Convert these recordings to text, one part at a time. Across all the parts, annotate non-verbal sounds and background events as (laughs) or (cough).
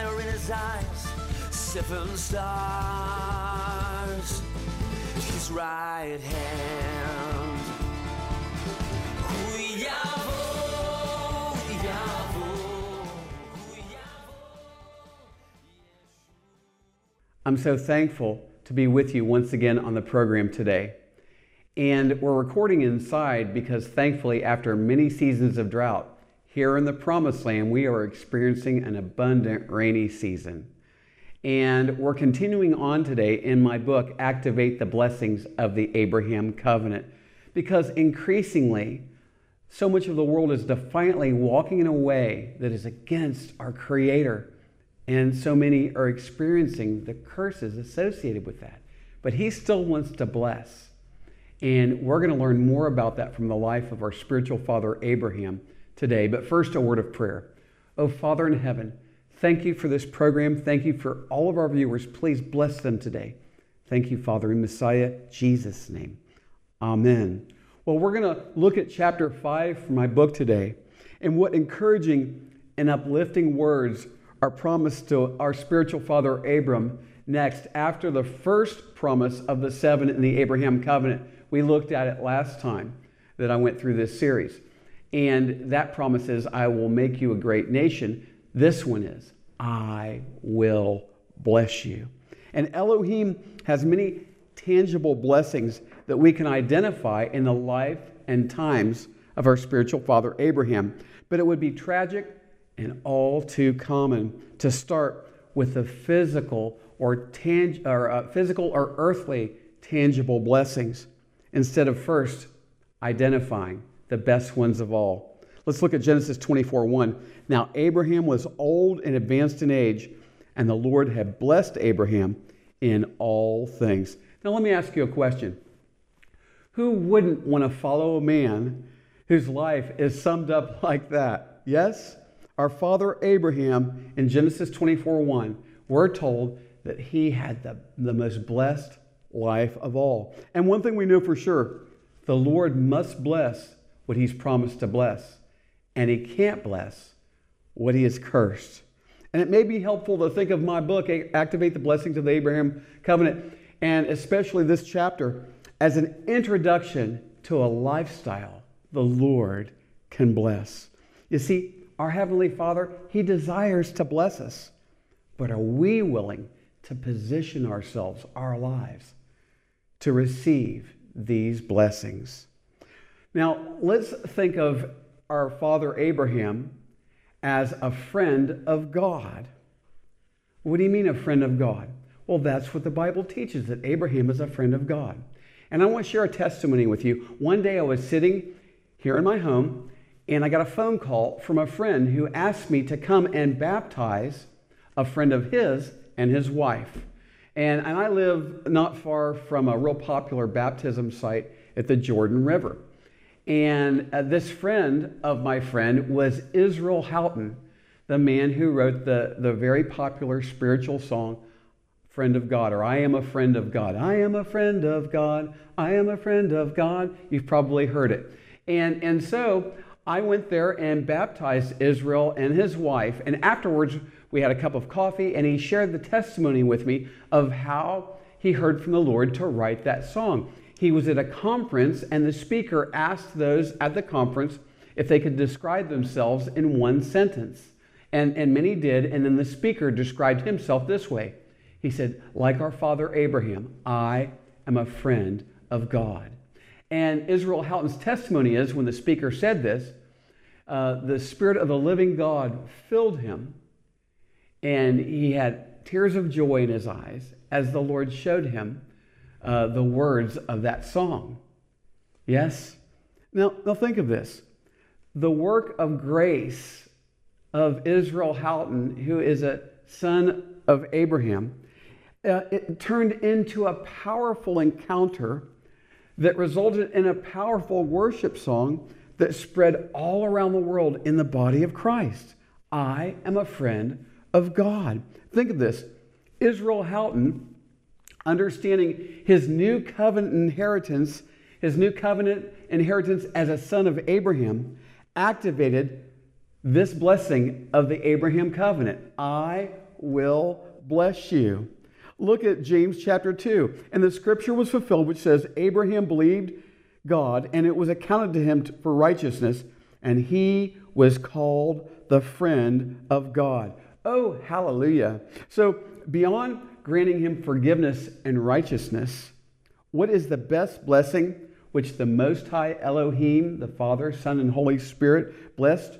Fire in his eyes, seven stars, his right hand. I'm so thankful to be with you once again on the program today. And we're recording inside because thankfully, after many seasons of drought, here in the Promised Land, we are experiencing an abundant rainy season. And we're continuing on today in my book, Activate the Blessings of the Abraham Covenant, because increasingly, so much of the world is defiantly walking in a way that is against our Creator. And so many are experiencing the curses associated with that. But He still wants to bless. And we're going to learn more about that from the life of our spiritual father, Abraham, today. But first, a word of prayer. Oh, Father in heaven, thank you for this program. Thank you for all of our viewers. Please bless them today. Thank you, Father, in Messiah Jesus' name. Amen. Well, we're going to look at chapter 5 from my book today. And what encouraging and uplifting words are promised to our spiritual father, Abram, next after the first promise of the seven in the Abraham covenant. We looked at it last time that I went through this series. And that promise is, I will make you a great nation. This one is, I will bless you. And Elohim has many tangible blessings that we can identify in the life and times of our spiritual father Abraham. But it would be tragic and all too common to start with the physical or, tang- or uh, physical or earthly tangible blessings instead of first identifying the best ones of all. Let's look at Genesis 24 1. Now, Abraham was old and advanced in age, and the Lord had blessed Abraham in all things. Now, let me ask you a question. Who wouldn't want to follow a man whose life is summed up (laughs) like that? Yes? Our father Abraham in Genesis 24 1, we're told that he had the, the most blessed life of all. And one thing we know for sure the Lord must bless what he's promised to bless, and he can't bless what he has cursed. And it may be helpful to think of my book, Activate the Blessings of the Abraham Covenant, and especially this chapter, as an introduction to a lifestyle the Lord can bless. You see, our Heavenly Father, He desires to bless us, but are we willing to position ourselves, our lives, to receive these blessings? Now, let's think of our father Abraham as a friend of God. What do you mean, a friend of God? Well, that's what the Bible teaches that Abraham is a friend of God. And I want to share a testimony with you. One day I was sitting here in my home and I got a phone call from a friend who asked me to come and baptize a friend of his and his wife. And, and I live not far from a real popular baptism site at the Jordan River. And uh, this friend of my friend was Israel Houghton, the man who wrote the, the very popular spiritual song, Friend of God, or I am a friend of God. I am a friend of God. I am a friend of God. You've probably heard it. And, and so I went there and baptized Israel and his wife. And afterwards, we had a cup of coffee, and he shared the testimony with me of how he heard from the Lord to write that song. He was at a conference, and the speaker asked those at the conference if they could describe themselves in one sentence. And, and many did, and then the speaker described himself this way He said, Like our father Abraham, I am a friend of God. And Israel Houghton's testimony is when the speaker said this, uh, the Spirit of the living God filled him, and he had tears of joy in his eyes as the Lord showed him uh, the words of that song. Yes? Now, now think of this the work of grace of Israel Houghton, who is a son of Abraham, uh, it turned into a powerful encounter that resulted in a powerful worship song that spread all around the world in the body of Christ. I am a friend of God. Think of this Israel Houghton, understanding his new covenant inheritance, his new covenant inheritance as a son of Abraham, activated this blessing of the Abraham covenant I will bless you. Look at James chapter 2. And the scripture was fulfilled, which says, Abraham believed God, and it was accounted to him for righteousness, and he was called the friend of God. Oh, hallelujah. So, beyond granting him forgiveness and righteousness, what is the best blessing which the Most High Elohim, the Father, Son, and Holy Spirit, blessed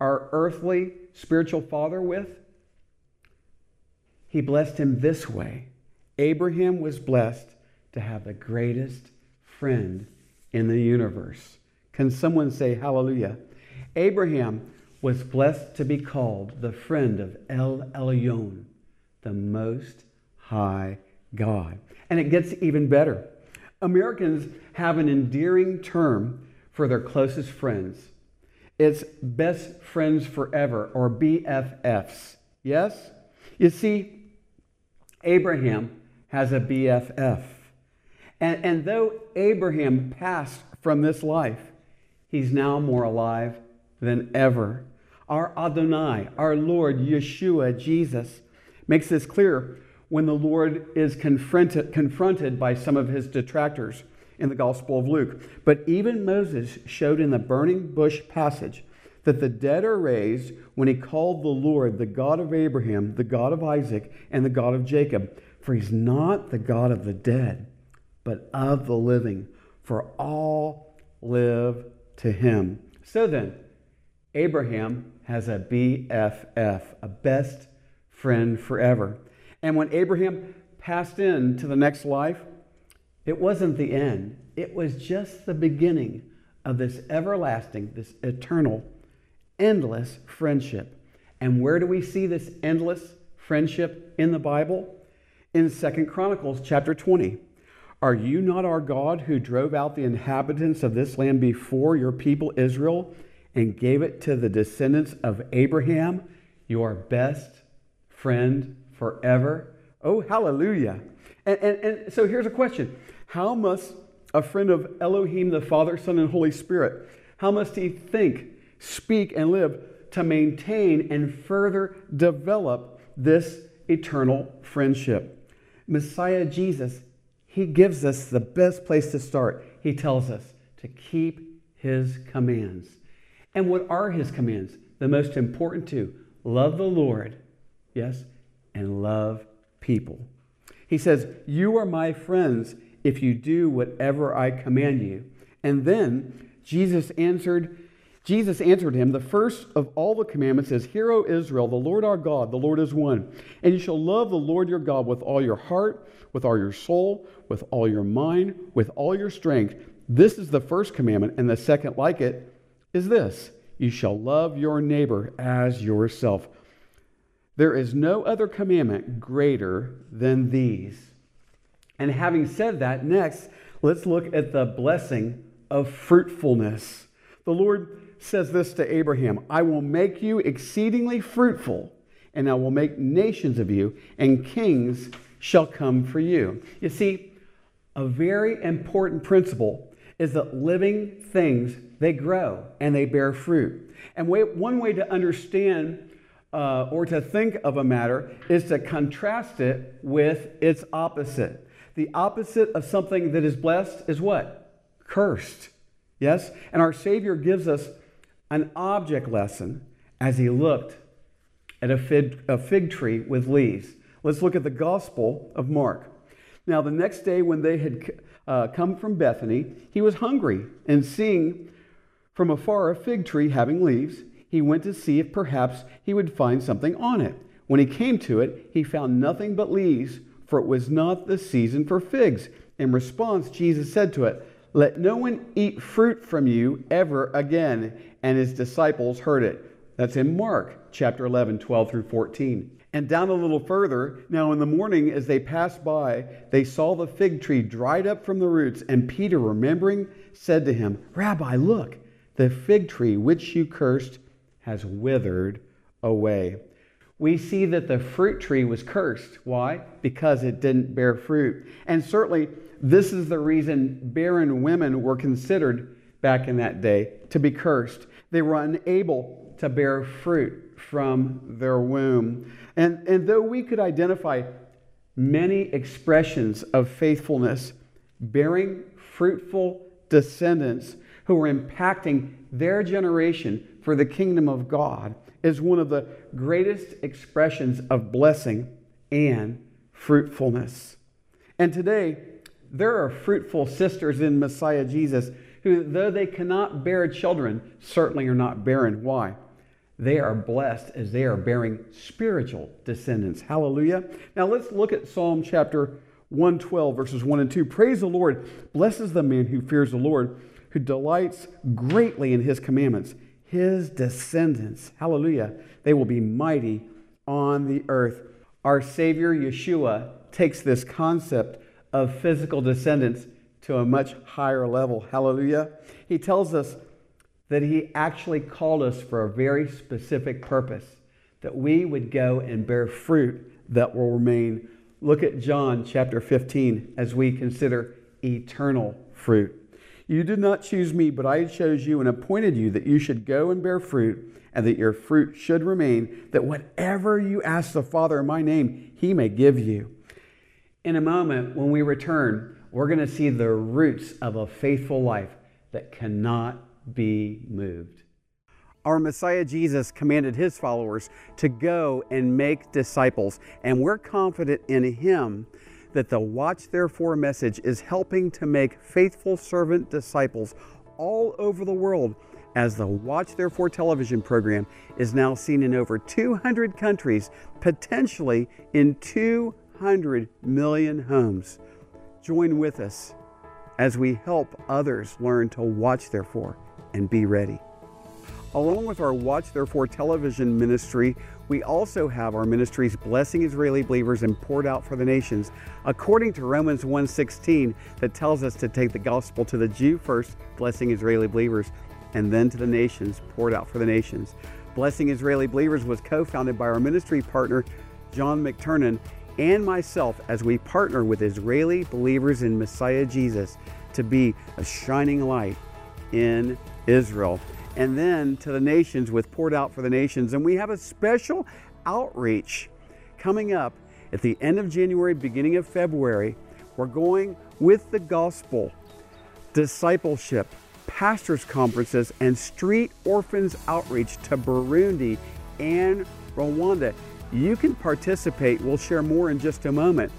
our earthly spiritual father with? He blessed him this way Abraham was blessed to have the greatest friend in the universe. Can someone say hallelujah? Abraham was blessed to be called the friend of El Elyon, the Most High God. And it gets even better. Americans have an endearing term for their closest friends. It's best friends forever, or BFFs. Yes? You see, Abraham has a BFF. And, and though Abraham passed from this life, he's now more alive than ever. Our Adonai, our Lord Yeshua, Jesus, makes this clear when the Lord is confronted, confronted by some of his detractors in the Gospel of Luke. But even Moses showed in the burning bush passage that the dead are raised when he called the Lord the God of Abraham, the God of Isaac, and the God of Jacob. For he's not the God of the dead, but of the living, for all live to him. So then, Abraham has a BFF, a best friend forever. And when Abraham passed into the next life, it wasn't the end, it was just the beginning of this everlasting, this eternal, endless friendship. And where do we see this endless friendship in the Bible? In Second Chronicles chapter 20. Are you not our God who drove out the inhabitants of this land before your people Israel and gave it to the descendants of Abraham, your best friend forever? Oh, hallelujah. And, and, and so here's a question How must a friend of Elohim, the Father, Son, and Holy Spirit, how must he think, speak, and live to maintain and further develop this eternal friendship? Messiah Jesus, he gives us the best place to start. He tells us to keep his commands. And what are his commands? The most important two love the Lord, yes, and love people. He says, You are my friends if you do whatever I command you. And then Jesus answered, Jesus answered him, The first of all the commandments is, Hear, O Israel, the Lord our God, the Lord is one. And you shall love the Lord your God with all your heart, with all your soul, with all your mind, with all your strength. This is the first commandment, and the second like it is this You shall love your neighbor as yourself. There is no other commandment greater than these. And having said that, next, let's look at the blessing of fruitfulness. The Lord says this to Abraham I will make you exceedingly fruitful, and I will make nations of you, and kings shall come for you. You see, a very important principle is that living things they grow and they bear fruit. And one way to understand uh, or to think of a matter is to contrast it with its opposite. The opposite of something that is blessed is what? Cursed. Yes? And our Savior gives us an object lesson as he looked at a fig, a fig tree with leaves. Let's look at the Gospel of Mark. Now, the next day, when they had uh, come from Bethany, he was hungry, and seeing from afar a fig tree having leaves, he went to see if perhaps he would find something on it. When he came to it, he found nothing but leaves, for it was not the season for figs. In response, Jesus said to it, Let no one eat fruit from you ever again. And his disciples heard it. That's in Mark chapter 11, 12 through 14. And down a little further, now in the morning as they passed by, they saw the fig tree dried up from the roots. And Peter, remembering, said to him, Rabbi, look, the fig tree which you cursed has withered away. We see that the fruit tree was cursed. Why? Because it didn't bear fruit. And certainly, this is the reason barren women were considered back in that day to be cursed. They were unable to bear fruit from their womb. And, and though we could identify many expressions of faithfulness, bearing fruitful descendants who were impacting their generation for the kingdom of God is one of the greatest expressions of blessing and fruitfulness. And today, there are fruitful sisters in Messiah Jesus who, though they cannot bear children, certainly are not barren. Why? They are blessed as they are bearing spiritual descendants. Hallelujah. Now let's look at Psalm chapter 112, verses 1 and 2. Praise the Lord. Blesses the man who fears the Lord, who delights greatly in his commandments. His descendants, hallelujah, they will be mighty on the earth. Our Savior Yeshua takes this concept of physical descendants to a much higher level. Hallelujah. He tells us that He actually called us for a very specific purpose, that we would go and bear fruit that will remain. Look at John chapter 15 as we consider eternal fruit. You did not choose me, but I chose you and appointed you that you should go and bear fruit, and that your fruit should remain, that whatever you ask the Father in my name, he may give you. In a moment, when we return, we're going to see the roots of a faithful life that cannot be moved. Our Messiah Jesus commanded his followers to go and make disciples, and we're confident in him that the Watch Therefore message is helping to make faithful servant disciples all over the world as the Watch Therefore television program is now seen in over 200 countries, potentially in 200 million homes. Join with us as we help others learn to watch therefore and be ready. Along with our Watch Therefore television ministry, we also have our ministries blessing Israeli believers and poured out for the nations, according to Romans 1:16 that tells us to take the gospel to the Jew first, blessing Israeli believers, and then to the nations, poured out for the nations. Blessing Israeli believers was co-founded by our ministry partner John McTernan and myself as we partner with Israeli believers in Messiah Jesus to be a shining light in Israel and then to the nations with Poured Out for the Nations. And we have a special outreach coming up at the end of January, beginning of February. We're going with the gospel, discipleship, pastors' conferences, and street orphans outreach to Burundi and Rwanda. You can participate. We'll share more in just a moment.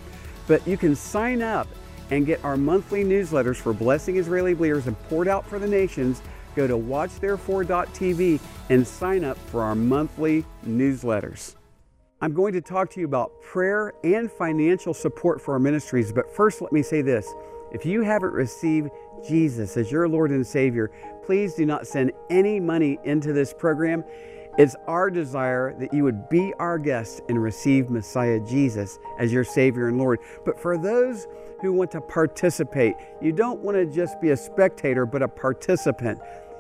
But you can sign up and get our monthly newsletters for Blessing Israeli Believers and Poured Out for the Nations go to watchtherefore.tv and sign up for our monthly newsletters. I'm going to talk to you about prayer and financial support for our ministries, but first let me say this. If you haven't received Jesus as your Lord and Savior, please do not send any money into this program. It's our desire that you would be our guest and receive Messiah Jesus as your Savior and Lord. But for those who want to participate, you don't want to just be a spectator, but a participant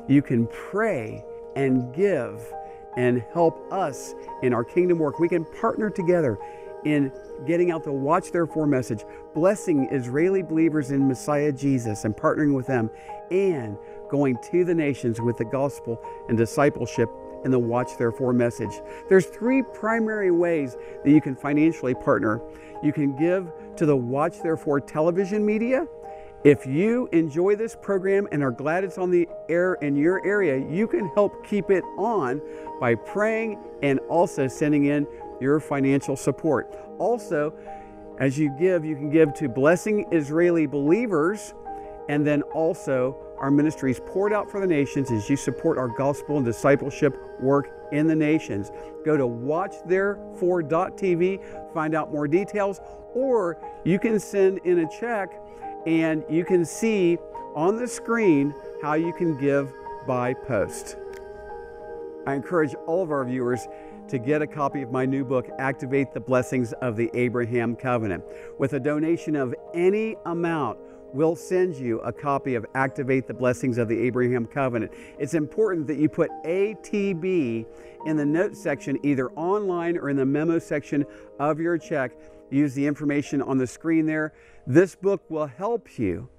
you can pray and give and help us in our kingdom work. We can partner together in getting out the Watch Therefore message, blessing Israeli believers in Messiah Jesus and partnering with them, and going to the nations with the gospel and discipleship and the Watch Therefore message. There's three primary ways that you can financially partner. You can give to the Watch Therefore television media if you enjoy this program and are glad it's on the air in your area, you can help keep it on by praying and also sending in your financial support. Also, As you give, you can give to Blessing Israeli Believers and then also our ministries poured out for the nations as you support our gospel and discipleship work in the nations. Go to watchtherefore.tv, find out more details, or you can send in a check and you can see on the screen how you can give by post. I encourage all of our viewers to get a copy of my new book, Activate the Blessings of the Abraham Covenant. With a donation of any amount, we'll send you a copy of Activate the Blessings of the Abraham Covenant. It's important that you put ATB in the note section, either online or in the memo section of your check. Use the information on the screen there. This book will help you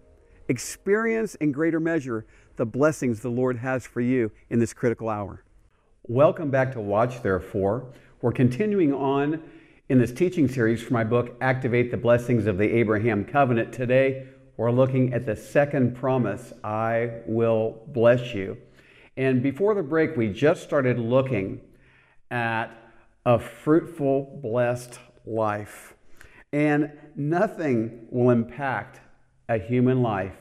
experience in greater measure the blessings the Lord has for you in this critical hour. Welcome back to Watch Therefore. We're continuing on in this teaching series for my book, Activate the Blessings of the Abraham Covenant. Today, we're looking at the second promise I will bless you. And before the break, we just started looking at a fruitful, blessed life. And nothing will impact a human life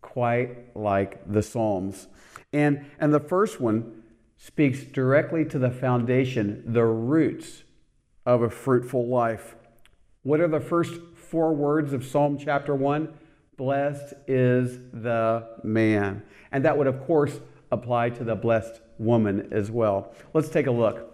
quite like the Psalms. And, and the first one speaks directly to the foundation, the roots of a fruitful life. What are the first four words of Psalm chapter 1? Blessed is the man. And that would, of course, apply to the blessed woman as well. Let's take a look.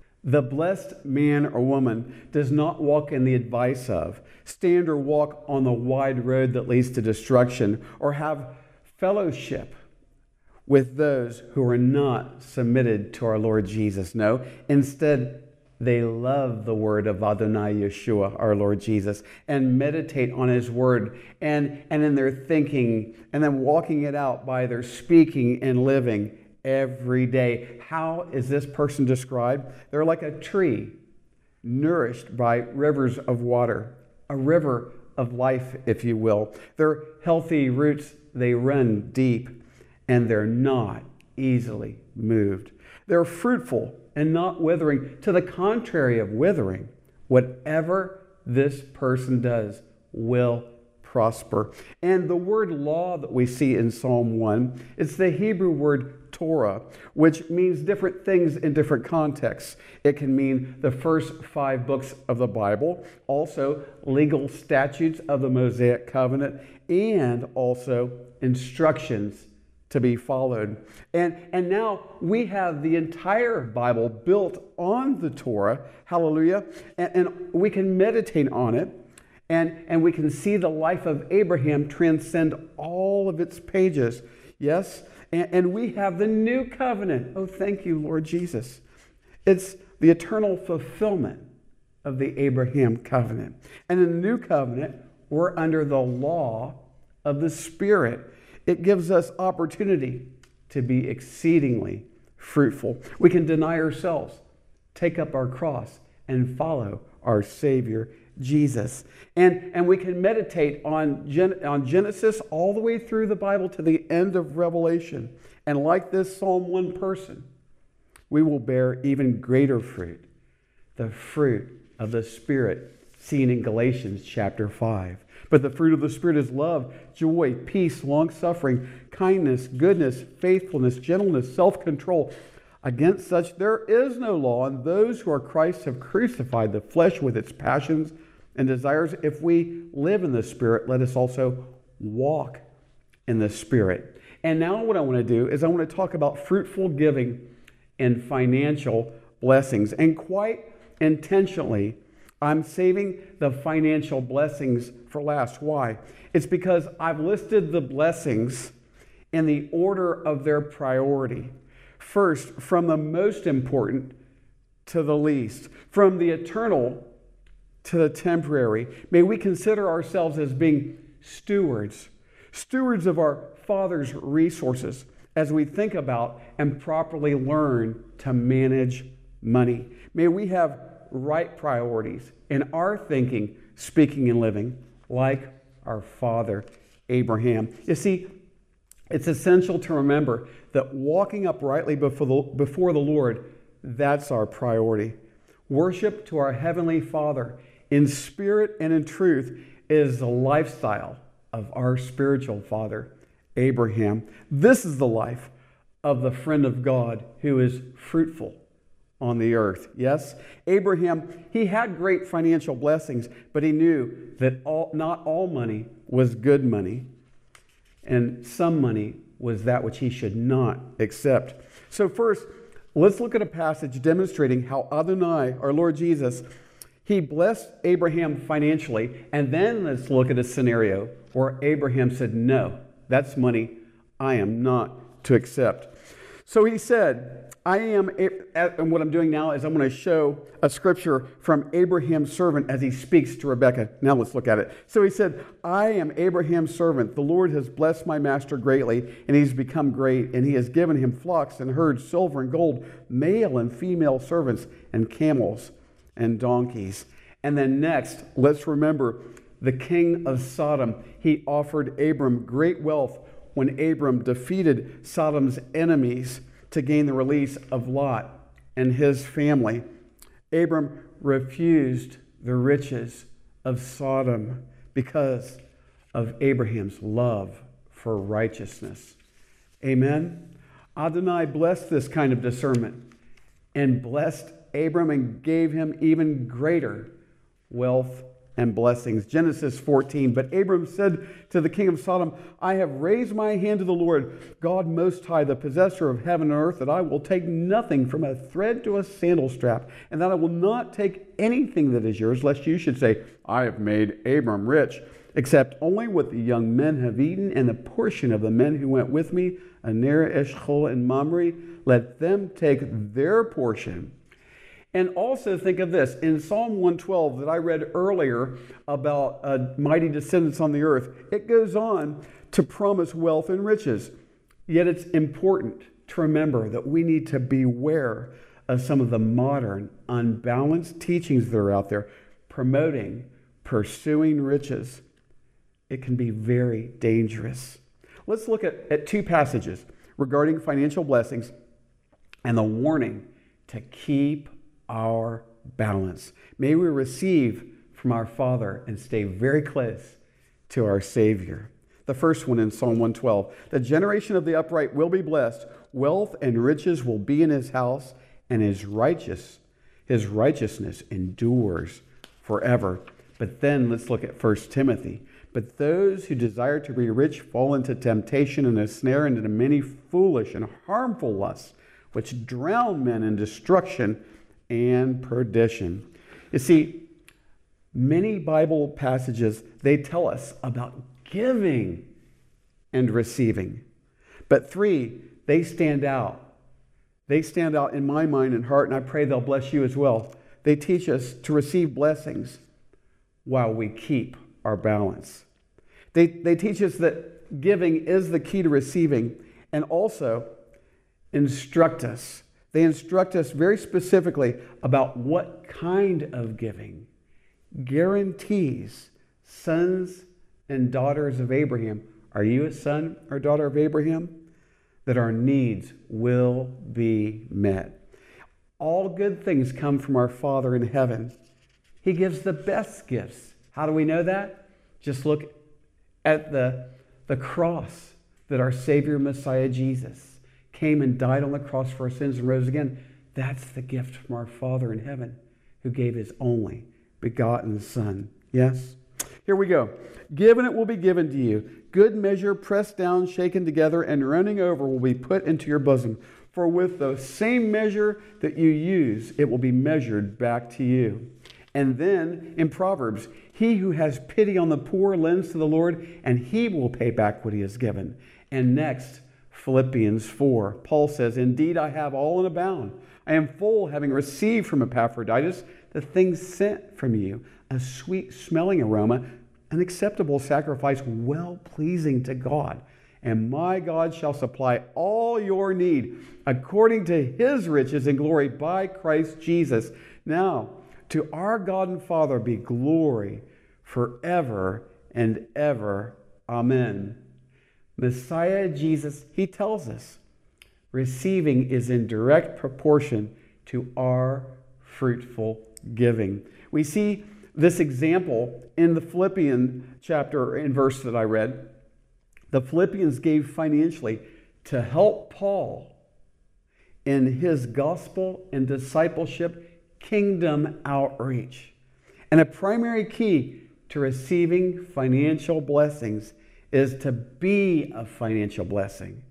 The blessed man or woman does not walk in the advice of, stand or walk on the wide road that leads to destruction, or have fellowship with those who are not submitted to our Lord Jesus. No, instead, they love the word of Adonai Yeshua, our Lord Jesus, and meditate on his word and, and in their thinking, and then walking it out by their speaking and living every day. How is this person described? They're like a tree nourished by rivers of water, a river of life, if you will. Their healthy roots, they run deep, and they're not easily moved. They're fruitful and not withering. To the contrary of withering, whatever this person does will prosper. And the word law that we see in Psalm 1, it's the Hebrew word Torah, which means different things in different contexts. It can mean the first five books of the Bible, also legal statutes of the Mosaic covenant, and also instructions to be followed. And, and now we have the entire Bible built on the Torah, hallelujah, and, and we can meditate on it. And, and we can see the life of Abraham transcend all of its pages. Yes? And, and we have the new covenant. Oh, thank you, Lord Jesus. It's the eternal fulfillment of the Abraham covenant. And in the new covenant, we're under the law of the Spirit it gives us opportunity to be exceedingly fruitful. We can deny ourselves, take up our cross, and follow our Savior, Jesus. And, and we can meditate on, Gen, on Genesis all the way through the Bible to the end of Revelation. And like this Psalm 1 person, we will bear even greater fruit the fruit of the Spirit seen in Galatians chapter 5. But the fruit of the Spirit is love, joy, peace, long suffering, kindness, goodness, faithfulness, gentleness, self control. Against such there is no law, and those who are Christ have crucified the flesh with its passions and desires. If we live in the Spirit, let us also walk in the Spirit. And now, what I want to do is I want to talk about fruitful giving and financial blessings. And quite intentionally, I'm saving the financial blessings for last. Why? It's because I've listed the blessings in the order of their priority. First, from the most important to the least, from the eternal to the temporary. May we consider ourselves as being stewards, stewards of our Father's resources. as we think about and properly learn to manage money. May we have right priorities in our thinking, speaking, and living like our father Abraham. You see, it's essential to remember that walking uprightly before the, before the Lord, that's our priority. Worship to our Heavenly Father in spirit and in truth is the lifestyle of our spiritual father, Abraham. This is the life of the friend of God who is fruitful on the earth. Yes, Abraham, he had great financial blessings, but he knew that all, not all money was good money, and some money was that which he should not accept. So, first, let's look at a passage demonstrating how Adonai, our Lord Jesus, he blessed Abraham financially, and then let's look at a scenario where Abraham said, No, that's money I am not to accept. So he said, I am, and what I'm doing now is I'm going to show a scripture from Abraham's servant as he speaks to Rebekah. Now let's look at it. So he said, I am Abraham's servant. The Lord has blessed my master greatly, and he's become great, and he has given him flocks and herds, silver and gold, male and female servants, and camels and donkeys. And then next, let's remember the king of Sodom. He offered Abram great wealth when Abram defeated Sodom's enemies to gain the release of Lot and his family. Abram refused the riches of Sodom because of Abraham's love for righteousness. Amen. Adonai blessed this kind of discernment and blessed Abram and gave him even greater wealth and blessings. Genesis 14. But Abram said to the king of Sodom, I have raised my hand to the Lord, God Most High, the possessor of heaven and earth, that I will take nothing from a thread to a sandal strap, and that I will not take anything that is yours, lest you should say, I have made Abram rich, except only what the young men have eaten, and the portion of the men who went with me, Aner, Eshcol, and Mamre, let them take their portion and also think of this in Psalm 112 that I read earlier about uh, mighty descendants on the earth, it goes on to promise wealth and riches. Yet it's important to remember that we need to beware of some of the modern, unbalanced teachings that are out there promoting pursuing riches. It can be very dangerous. Let's look at, at two passages regarding financial blessings and the warning to keep our balance. May we receive from our Father and stay very close to our Savior. The first one in Psalm 112 The generation of the upright will be blessed, wealth and riches will be in his house, and his righteous his righteousness endures forever. But then let's look at 1 Timothy. But those who desire to be rich fall into temptation and a snare and into many foolish and harmful lusts, which drown men in destruction and perdition. You see, many Bible passages they tell us about giving and receiving. But three, they stand out. They stand out in my mind and heart, and I pray they'll bless you as well. They teach us to receive blessings while we keep our balance. They, they teach us that giving is the key to receiving and also instruct us they instruct us very specifically about what kind of giving guarantees sons and daughters of Abraham. Are you a son or daughter of Abraham? That our needs will be met. All good things come from our Father in heaven. He gives the best gifts. How do we know that? Just look at the, the cross that our Savior Messiah Jesus came and died on the cross for our sins and rose again. That's the gift from our Father in heaven who gave his only begotten Son. Yes? Here we go. Given it will be given to you. Good measure, pressed down, shaken together, and running over will be put into your bosom. For with the same measure that you use, it will be measured back to you. And then in Proverbs, he who has pity on the poor lends to the Lord, and he will pay back what he has given. And next, Philippians 4. Paul says, Indeed, I have all in abound. I am full, having received from Epaphroditus the things sent from you, a sweet smelling aroma, an acceptable sacrifice, well pleasing to God. and my God shall supply all your need according to his riches and glory by Christ Jesus. Now, to our God and Father be glory forever and ever. Amen. Messiah Jesus, he tells us, receiving is in direct proportion to our fruitful giving. We see this example in the Philippian chapter and verse that I read. The Philippians gave financially to help Paul in his gospel and discipleship kingdom outreach. And a primary key to receiving financial blessings is to be a financial blessing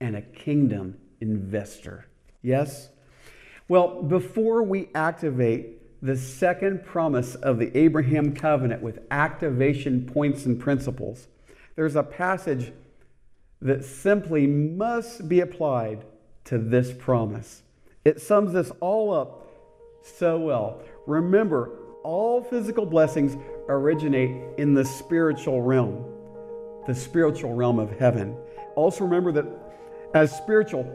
and a kingdom investor. Yes? Well, before we activate the second promise of the Abraham covenant with activation points and principles, there's a passage that simply must be applied to this promise. It sums this all up so well. Remember, all physical blessings originate in the spiritual realm, the spiritual realm of heaven. Also, remember that as spiritual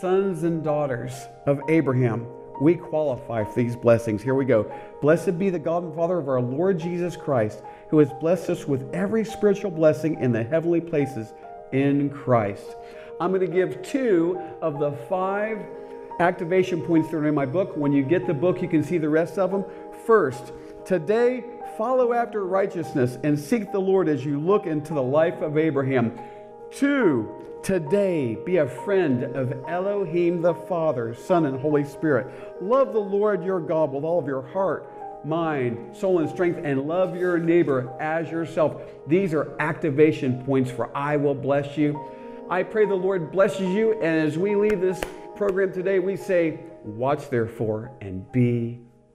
sons and daughters of Abraham, we qualify for these blessings. Here we go. Blessed be the God and Father of our Lord Jesus Christ, who has blessed us with every spiritual blessing in the heavenly places in Christ. I'm going to give two of the five activation points that are in my book. When you get the book, you can see the rest of them. First, today, follow after righteousness and seek the Lord as you look into the life of Abraham. Two, today be a friend of Elohim the Father, Son, and Holy Spirit. Love the Lord your God with all of your heart, mind, soul, and strength, and love your neighbor as yourself. These are activation points for I will bless you. I pray the Lord blesses you. And as we leave this program today, we say, Watch therefore and be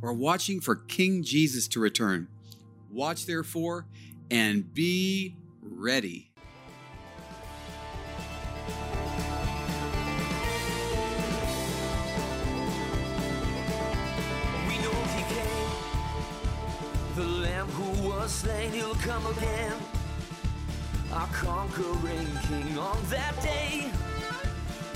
we're watching for King Jesus to return. Watch therefore and be ready. Slain, he'll come again. Our conquering King on that day.